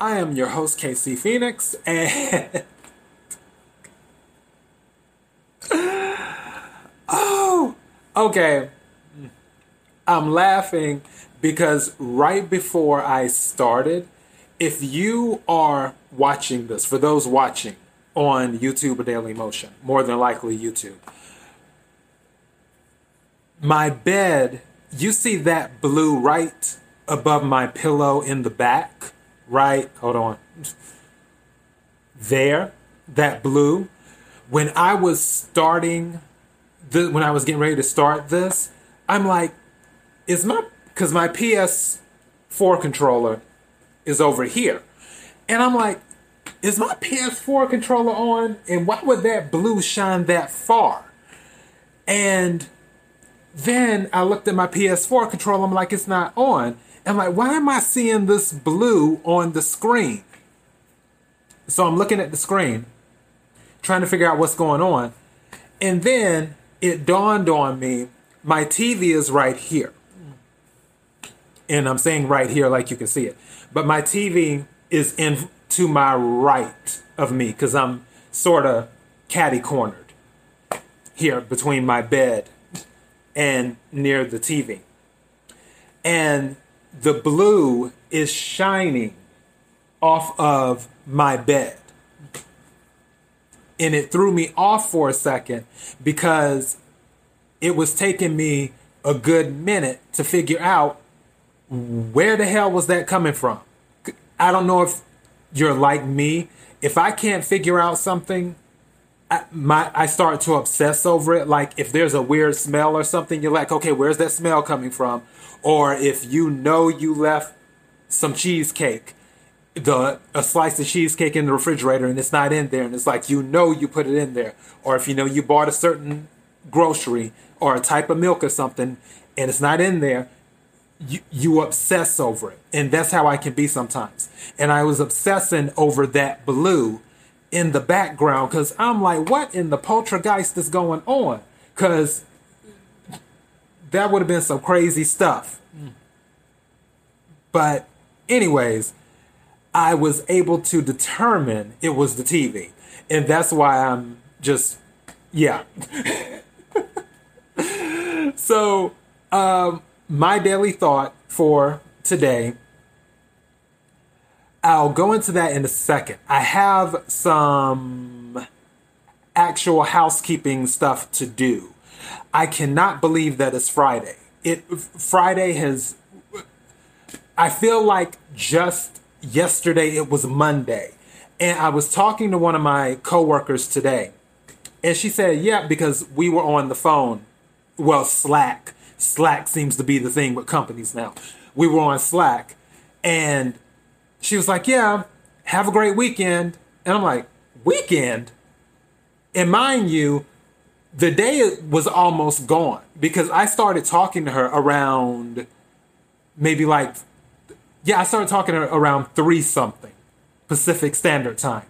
I am your host, KC Phoenix, and. oh, okay. I'm laughing because right before I started, if you are watching this, for those watching on YouTube or Dailymotion, more than likely YouTube, my bed, you see that blue right above my pillow in the back, right? Hold on. There, that blue. When I was starting, the, when I was getting ready to start this, I'm like, is my, because my PS4 controller is over here. And I'm like, is my PS4 controller on? And why would that blue shine that far? And then I looked at my PS4 controller. I'm like, it's not on. I'm like, why am I seeing this blue on the screen? So I'm looking at the screen, trying to figure out what's going on. And then it dawned on me my TV is right here. And I'm saying right here like you can see it. But my TV is in to my right of me because I'm sort of catty cornered here between my bed and near the TV. And the blue is shining off of my bed. And it threw me off for a second because it was taking me a good minute to figure out where the hell was that coming from. I don't know if you're like me. If I can't figure out something, I, my I start to obsess over it. Like if there's a weird smell or something, you're like, okay, where's that smell coming from? Or if you know you left some cheesecake, the a slice of cheesecake in the refrigerator and it's not in there, and it's like you know you put it in there. Or if you know you bought a certain grocery or a type of milk or something and it's not in there, you, you obsess over it. And that's how I can be sometimes. And I was obsessing over that blue in the background because I'm like, what in the poltergeist is going on? Because that would have been some crazy stuff. But, anyways, I was able to determine it was the TV. And that's why I'm just, yeah. so, um, my daily thought for today. I'll go into that in a second. I have some actual housekeeping stuff to do. I cannot believe that it's Friday. It Friday has I feel like just yesterday it was Monday. And I was talking to one of my coworkers today. And she said, "Yeah, because we were on the phone. Well, Slack Slack seems to be the thing with companies now. We were on Slack and she was like, Yeah, have a great weekend. And I'm like, Weekend? And mind you, the day was almost gone because I started talking to her around maybe like, yeah, I started talking to her around three something Pacific Standard Time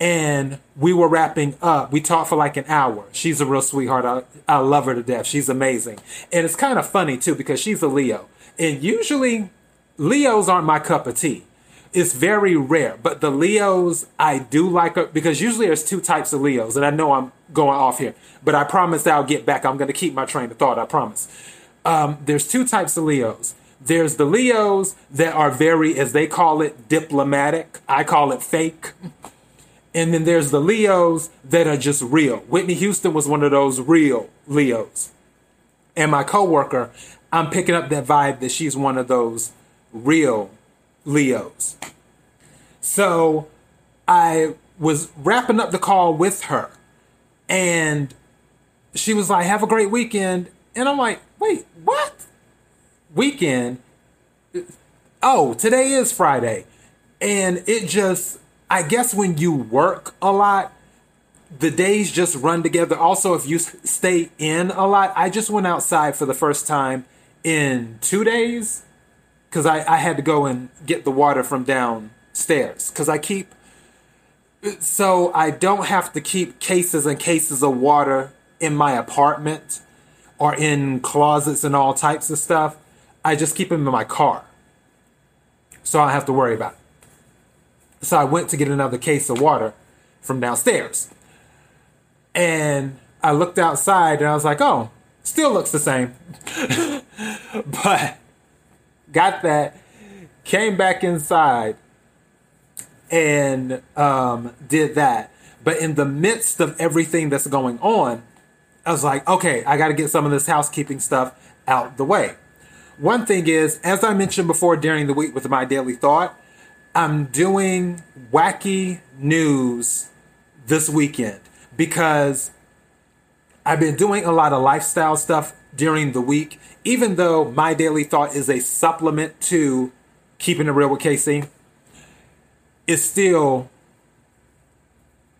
and we were wrapping up. We talked for like an hour. She's a real sweetheart. I, I love her to death. She's amazing. And it's kind of funny too because she's a Leo. And usually Leos aren't my cup of tea. It's very rare. But the Leos, I do like because usually there's two types of Leos. And I know I'm going off here, but I promise I'll get back. I'm going to keep my train of thought. I promise. Um, there's two types of Leos. There's the Leos that are very, as they call it, diplomatic. I call it fake. And then there's the Leos that are just real. Whitney Houston was one of those real Leos. And my coworker, I'm picking up that vibe that she's one of those real Leos. So I was wrapping up the call with her and she was like, Have a great weekend. And I'm like, Wait, what? Weekend? Oh, today is Friday. And it just I guess when you work a lot, the days just run together. Also, if you stay in a lot, I just went outside for the first time in two days because I, I had to go and get the water from downstairs because I keep so I don't have to keep cases and cases of water in my apartment or in closets and all types of stuff. I just keep them in my car. So I don't have to worry about it. So I went to get another case of water from downstairs. And I looked outside and I was like, oh, still looks the same. but got that, came back inside and um, did that. But in the midst of everything that's going on, I was like, okay, I got to get some of this housekeeping stuff out the way. One thing is, as I mentioned before during the week with my daily thought, I'm doing wacky news this weekend because I've been doing a lot of lifestyle stuff during the week, even though my daily thought is a supplement to keeping it real with KC. It's still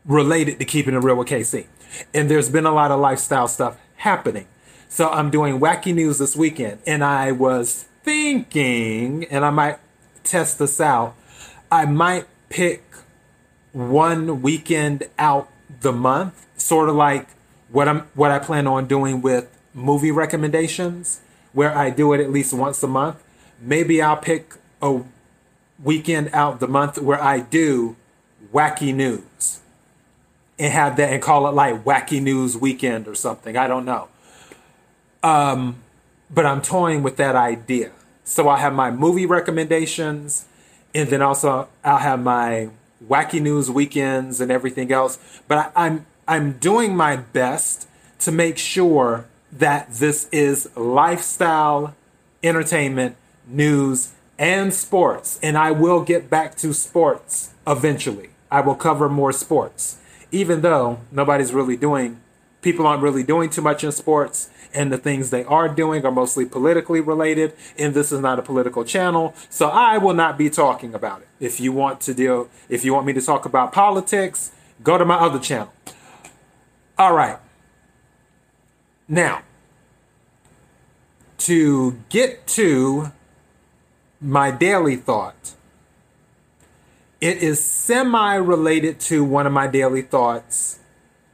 related to keeping it real with KC. And there's been a lot of lifestyle stuff happening. So I'm doing wacky news this weekend, and I was thinking, and I might test this out, I might pick one weekend out the month, sort of like what I'm what I plan on doing with movie recommendations, where I do it at least once a month. Maybe I'll pick a weekend out the month where I do wacky news and have that and call it like wacky news weekend or something. I don't know. Um, but I'm toying with that idea. So I have my movie recommendations, and then also I'll have my wacky news weekends and everything else. But I, I'm I'm doing my best to make sure that this is lifestyle, entertainment, news, and sports. And I will get back to sports eventually. I will cover more sports, even though nobody's really doing, people aren't really doing too much in sports and the things they are doing are mostly politically related, and this is not a political channel, so I will not be talking about it. If you want to deal, if you want me to talk about politics, go to my other channel. All right. Now, to get to my daily thought, it is semi related to one of my daily thoughts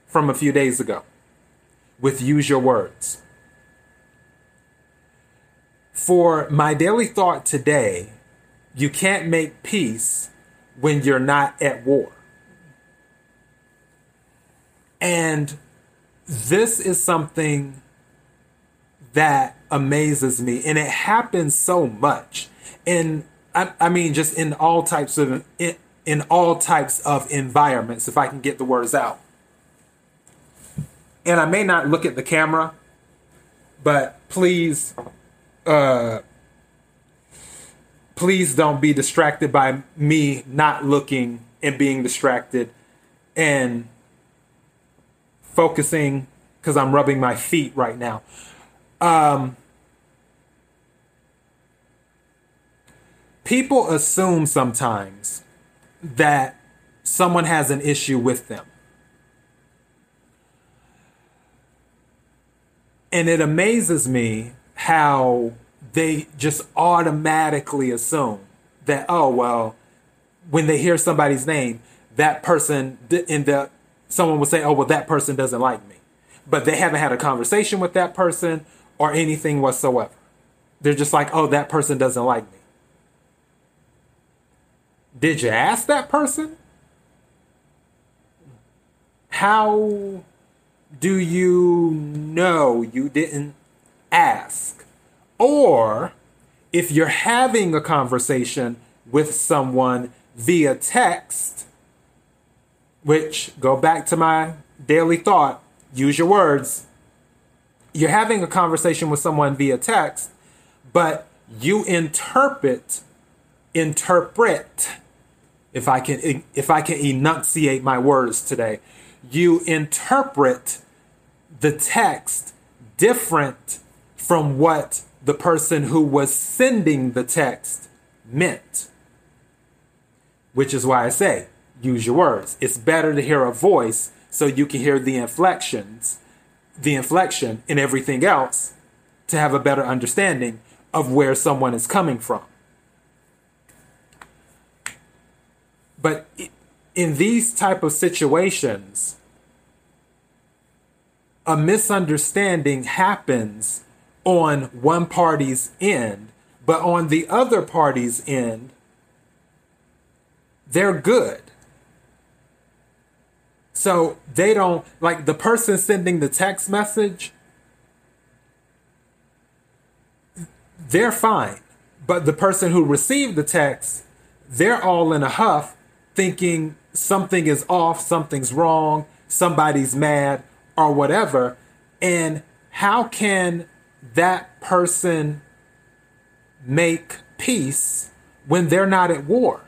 from a few days ago with Use Your Words. For my daily thought today, you can't make peace when you're not at war. And this is something that amazes me. And it happens so much. And I, I mean, just in all types of in, in all types of environments, if I can get the words out. And I may not look at the camera, but please uh, please don't be distracted by me not looking and being distracted and focusing because I'm rubbing my feet right now. Um, people assume sometimes that someone has an issue with them. And it amazes me how they just automatically assume that oh well when they hear somebody's name that person in the someone will say oh well that person doesn't like me. But they haven't had a conversation with that person or anything whatsoever. They're just like oh that person doesn't like me. Did you ask that person? How do you know you didn't ask. Or if you're having a conversation with someone via text, which go back to my daily thought, use your words. You're having a conversation with someone via text, but you interpret interpret if I can if I can enunciate my words today, you interpret the text different from what the person who was sending the text meant. Which is why I say, use your words. It's better to hear a voice so you can hear the inflections, the inflection, and everything else to have a better understanding of where someone is coming from. But in these type of situations, a misunderstanding happens on one party's end, but on the other party's end, they're good. So they don't like the person sending the text message, they're fine. But the person who received the text, they're all in a huff thinking something is off, something's wrong, somebody's mad, or whatever. And how can that person make peace when they're not at war?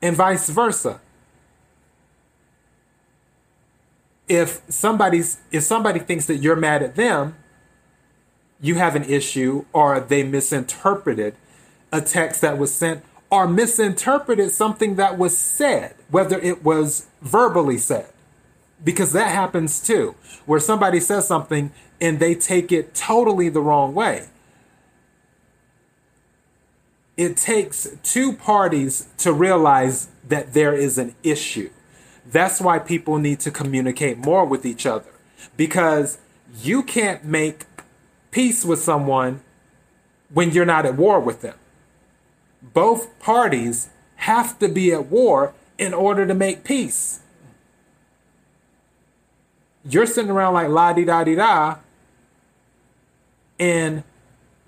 And vice versa. If somebody's if somebody thinks that you're mad at them, you have an issue or they misinterpreted a text that was sent or misinterpreted something that was said, whether it was verbally said. Because that happens too, where somebody says something and they take it totally the wrong way. It takes two parties to realize that there is an issue. That's why people need to communicate more with each other because you can't make peace with someone when you're not at war with them both parties have to be at war in order to make peace. You're sitting around like la di da di da, and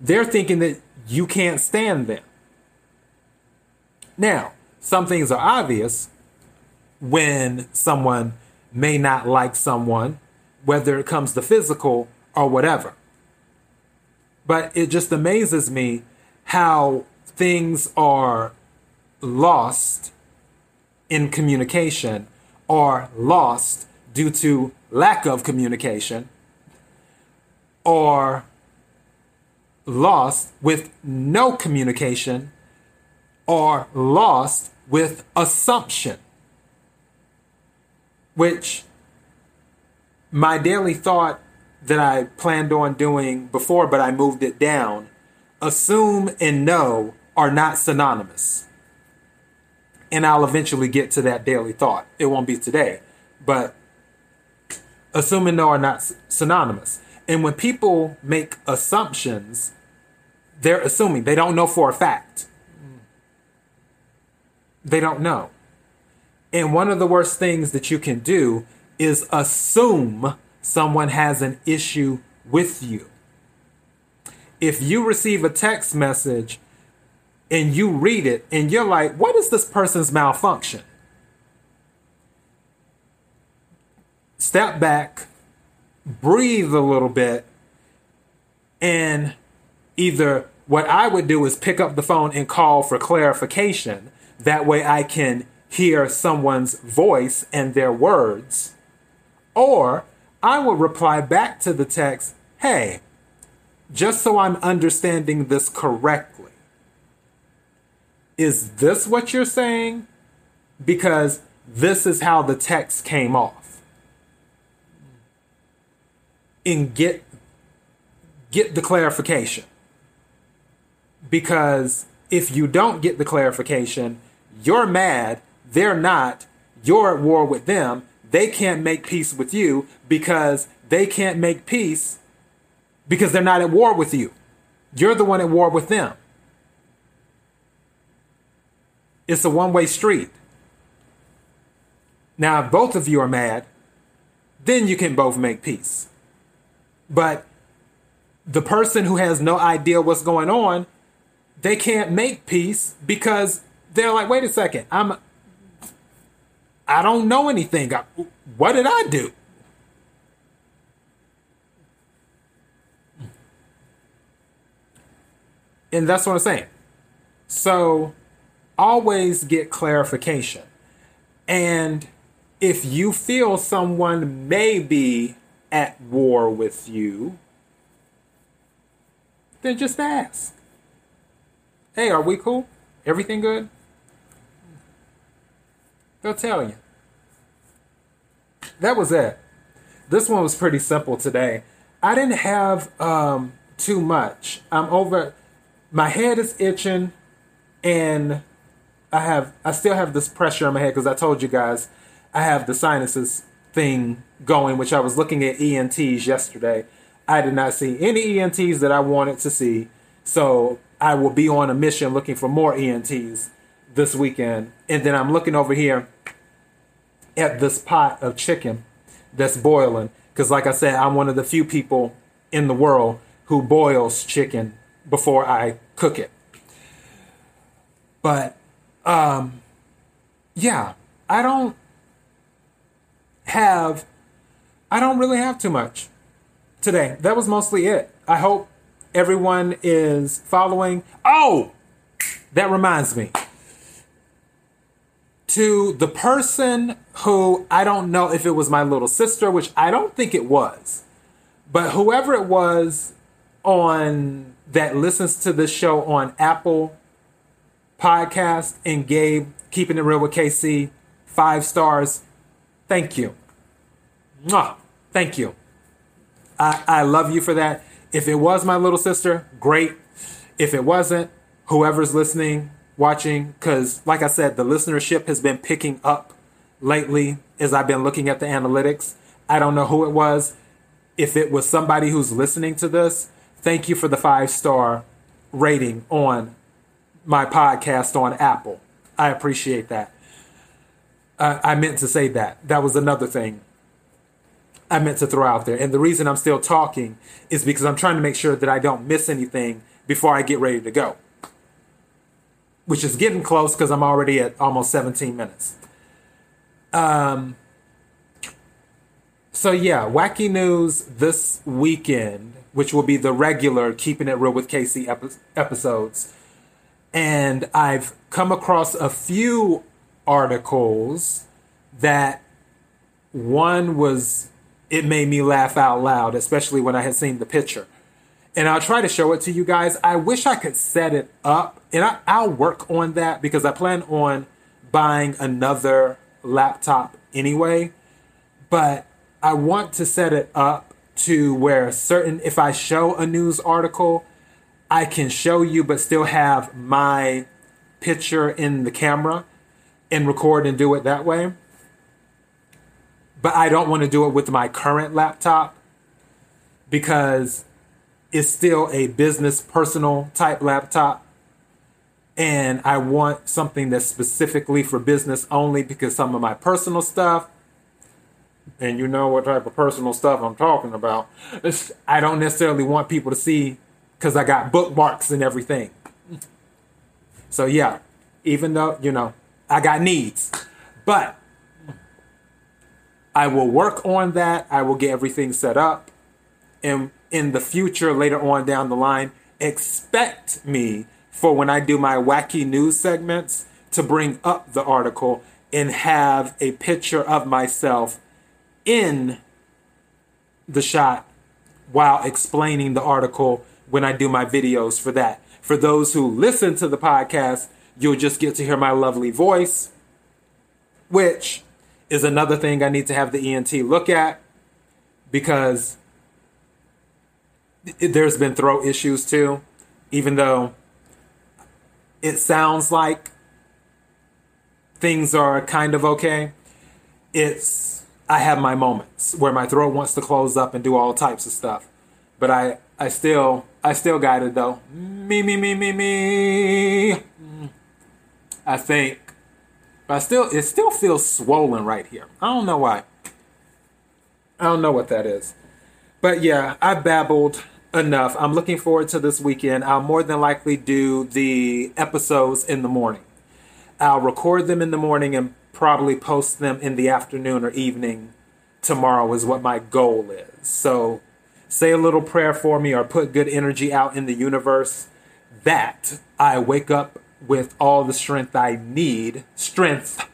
they're thinking that you can't stand them. Now, some things are obvious when someone may not like someone, whether it comes to physical or whatever. But it just amazes me how things are lost in communication or lost due to lack of communication or lost with no communication or lost with assumption which my daily thought that I planned on doing before but I moved it down assume and know are not synonymous. And I'll eventually get to that daily thought. It won't be today, but assume and know are not synonymous. And when people make assumptions, they're assuming. They don't know for a fact. They don't know. And one of the worst things that you can do is assume someone has an issue with you. If you receive a text message and you read it and you're like, what is this person's malfunction? Step back, breathe a little bit, and either what I would do is pick up the phone and call for clarification. That way I can hear someone's voice and their words. Or I will reply back to the text, hey, just so I'm understanding this correctly is this what you're saying? Because this is how the text came off. And get get the clarification. Because if you don't get the clarification, you're mad, they're not, you're at war with them, they can't make peace with you because they can't make peace because they're not at war with you. You're the one at war with them. It's a one way street. Now, if both of you are mad, then you can both make peace. But the person who has no idea what's going on, they can't make peace because they're like, wait a second, I'm I don't know anything. What did I do? And that's what I'm saying. So always get clarification. And if you feel someone may be at war with you, then just ask. Hey, are we cool? Everything good? They'll tell you. That was it. This one was pretty simple today. I didn't have um, too much. I'm over. My head is itching, and I have I still have this pressure in my head because I told you guys I have the sinuses thing going, which I was looking at ENTs yesterday. I did not see any ENTs that I wanted to see, so I will be on a mission looking for more ENTs this weekend. And then I'm looking over here at this pot of chicken that's boiling. Because, like I said, I'm one of the few people in the world who boils chicken before I cook it. But, um, yeah, I don't have, I don't really have too much today. That was mostly it. I hope everyone is following. Oh, that reminds me. To the person who I don't know if it was my little sister, which I don't think it was, but whoever it was on that listens to this show on Apple Podcast and gave Keeping It Real with KC five stars, thank you. Mwah, thank you. I, I love you for that. If it was my little sister, great. If it wasn't, whoever's listening, watching, because like I said, the listenership has been picking up lately as I've been looking at the analytics. I don't know who it was. If it was somebody who's listening to this, thank you for the five star rating on my podcast on Apple. I appreciate that. Uh, I meant to say that. That was another thing I meant to throw out there. And the reason I'm still talking is because I'm trying to make sure that I don't miss anything before I get ready to go, which is getting close because I'm already at almost 17 minutes. Um, so, yeah, wacky news this weekend, which will be the regular Keeping It Real with KC epi- episodes. And I've come across a few articles that one was it made me laugh out loud, especially when I had seen the picture. And I'll try to show it to you guys. I wish I could set it up, and I, will work on that because I plan on buying another laptop anyway. But I want to set it up to where certain, if I show a news article, I can show you, but still have my picture in the camera and record and do it that way but I don't want to do it with my current laptop because it's still a business personal type laptop and I want something that's specifically for business only because some of my personal stuff and you know what type of personal stuff I'm talking about I don't necessarily want people to see cuz I got bookmarks and everything. So yeah, even though, you know, I got needs. But I will work on that. I will get everything set up. And in the future, later on down the line, expect me for when I do my wacky news segments to bring up the article and have a picture of myself in the shot while explaining the article when I do my videos for that. For those who listen to the podcast, you'll just get to hear my lovely voice, which is another thing I need to have the ENT look at because there's been throat issues too, even though it sounds like things are kind of okay. It's I have my moments where my throat wants to close up and do all types of stuff, but I I still I still got it though. Me me me me me. I think I still, it still feels swollen right here. I don't know why. I don't know what that is. But yeah, I babbled enough. I'm looking forward to this weekend. I'll more than likely do the episodes in the morning. I'll record them in the morning and probably post them in the afternoon or evening tomorrow, is what my goal is. So say a little prayer for me or put good energy out in the universe that I wake up with all the strength I need. Strength.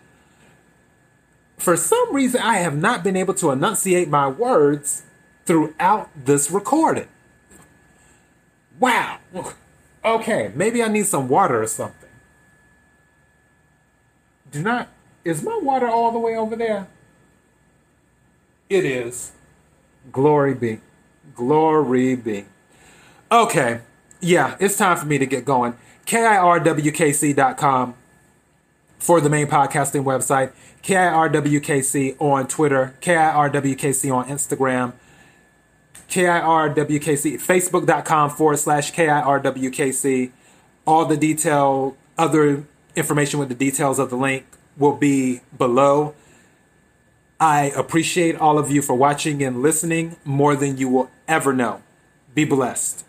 For some reason, I have not been able to enunciate my words throughout this recording. Wow. Okay, maybe I need some water or something. Do not. Is my water all the way over there? It is. Glory be. Glory be. Okay. Yeah, it's time for me to get going. KIRWKC.com for the main podcasting website, KIRWKC on Twitter, KIRWKC on Instagram, KIRWKC, Facebook.com forward slash KIRWKC. All the detail, other information with the details of the link will be below. I appreciate all of you for watching and listening more than you will ever know. Be blessed.